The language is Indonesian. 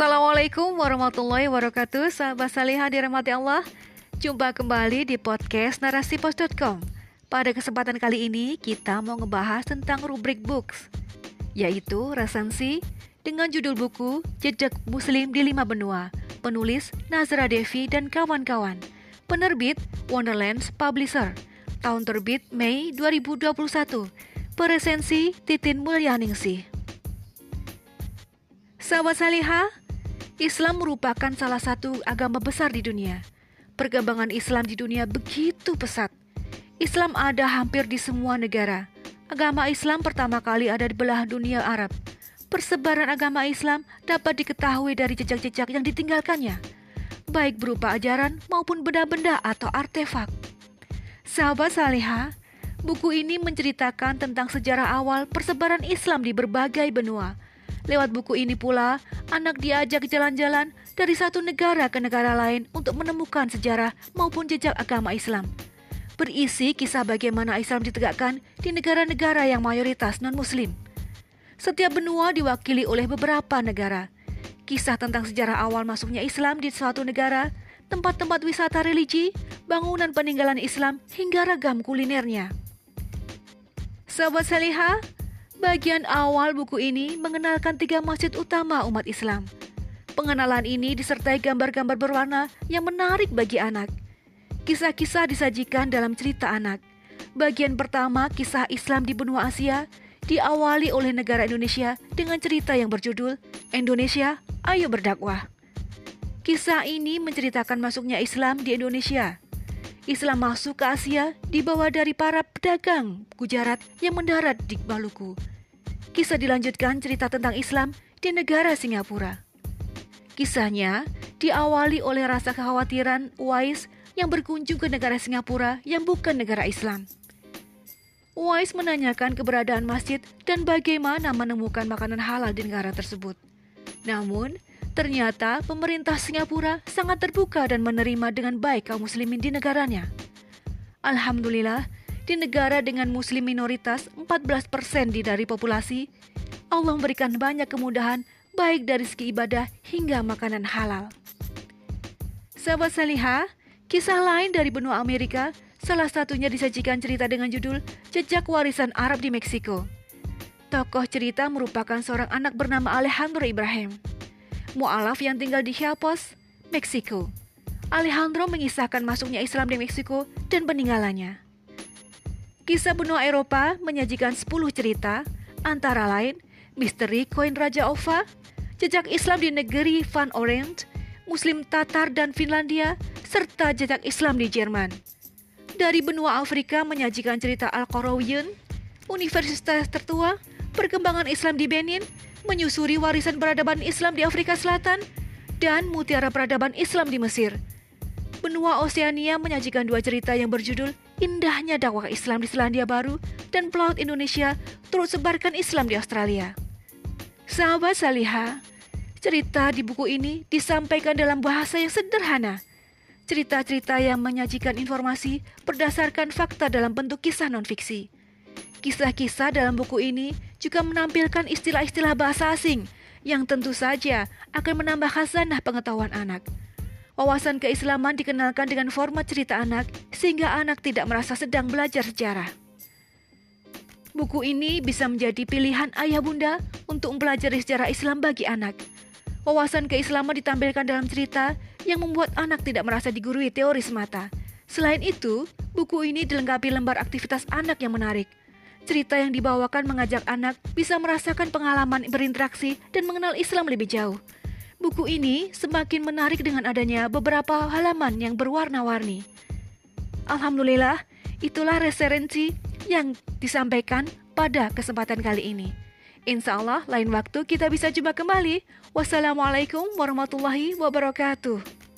Assalamualaikum warahmatullahi wabarakatuh. Sahabat salihah dirahmati Allah. Jumpa kembali di podcast narasipos.com Pada kesempatan kali ini kita mau ngebahas tentang rubrik books Yaitu resensi dengan judul buku Jejak Muslim di Lima Benua Penulis Nazra Devi dan kawan-kawan Penerbit Wonderlands Publisher Tahun terbit Mei 2021 Peresensi Titin Mulyaningsih. Sahabat Salihah, Islam merupakan salah satu agama besar di dunia. Perkembangan Islam di dunia begitu pesat. Islam ada hampir di semua negara. Agama Islam pertama kali ada di belah dunia Arab. Persebaran agama Islam dapat diketahui dari jejak-jejak yang ditinggalkannya, baik berupa ajaran maupun benda-benda atau artefak. Sahabat Salihah, buku ini menceritakan tentang sejarah awal persebaran Islam di berbagai benua Lewat buku ini pula, anak diajak jalan-jalan dari satu negara ke negara lain untuk menemukan sejarah maupun jejak agama Islam. Berisi kisah bagaimana Islam ditegakkan di negara-negara yang mayoritas non-Muslim. Setiap benua diwakili oleh beberapa negara. Kisah tentang sejarah awal masuknya Islam di suatu negara, tempat-tempat wisata religi, bangunan peninggalan Islam, hingga ragam kulinernya. Sahabat Salihah, Bagian awal buku ini mengenalkan tiga masjid utama umat Islam. Pengenalan ini disertai gambar-gambar berwarna yang menarik bagi anak. Kisah-kisah disajikan dalam cerita anak. Bagian pertama, kisah Islam di benua Asia, diawali oleh negara Indonesia dengan cerita yang berjudul Indonesia, Ayo Berdakwah. Kisah ini menceritakan masuknya Islam di Indonesia. Islam masuk ke Asia dibawa dari para pedagang Gujarat yang mendarat di Maluku. Kisah dilanjutkan cerita tentang Islam di negara Singapura. Kisahnya diawali oleh rasa kekhawatiran Uwais yang berkunjung ke negara Singapura yang bukan negara Islam. Uwais menanyakan keberadaan masjid dan bagaimana menemukan makanan halal di negara tersebut. Namun, ternyata pemerintah Singapura sangat terbuka dan menerima dengan baik kaum muslimin di negaranya. Alhamdulillah, di negara dengan muslim minoritas 14% di dari populasi, Allah memberikan banyak kemudahan baik dari segi ibadah hingga makanan halal. Sahabat Salihah, kisah lain dari benua Amerika, salah satunya disajikan cerita dengan judul Jejak Warisan Arab di Meksiko. Tokoh cerita merupakan seorang anak bernama Alejandro Ibrahim, mu'alaf yang tinggal di Chiapas, Meksiko. Alejandro mengisahkan masuknya Islam di Meksiko dan peninggalannya. Kisah benua Eropa menyajikan 10 cerita, antara lain Misteri Koin Raja Ova, Jejak Islam di negeri Van Orient, Muslim Tatar dan Finlandia, serta jejak Islam di Jerman. Dari benua Afrika menyajikan cerita Al-Qarawiyun, Universitas tertua, perkembangan Islam di Benin, menyusuri warisan peradaban Islam di Afrika Selatan, dan mutiara peradaban Islam di Mesir. Benua Oseania menyajikan dua cerita yang berjudul indahnya dakwah Islam di Selandia Baru dan pelaut Indonesia turut sebarkan Islam di Australia. Sahabat Saliha, cerita di buku ini disampaikan dalam bahasa yang sederhana. Cerita-cerita yang menyajikan informasi berdasarkan fakta dalam bentuk kisah non-fiksi. Kisah-kisah dalam buku ini juga menampilkan istilah-istilah bahasa asing yang tentu saja akan menambah khazanah pengetahuan anak. Wawasan keislaman dikenalkan dengan format cerita anak sehingga anak tidak merasa sedang belajar sejarah. Buku ini bisa menjadi pilihan ayah bunda untuk mempelajari sejarah Islam bagi anak. Wawasan keislaman ditampilkan dalam cerita yang membuat anak tidak merasa digurui teori semata. Selain itu, buku ini dilengkapi lembar aktivitas anak yang menarik. Cerita yang dibawakan mengajak anak bisa merasakan pengalaman berinteraksi dan mengenal Islam lebih jauh. Buku ini semakin menarik dengan adanya beberapa halaman yang berwarna-warni. Alhamdulillah, itulah referensi yang disampaikan pada kesempatan kali ini. Insya Allah lain waktu kita bisa jumpa kembali. Wassalamualaikum warahmatullahi wabarakatuh.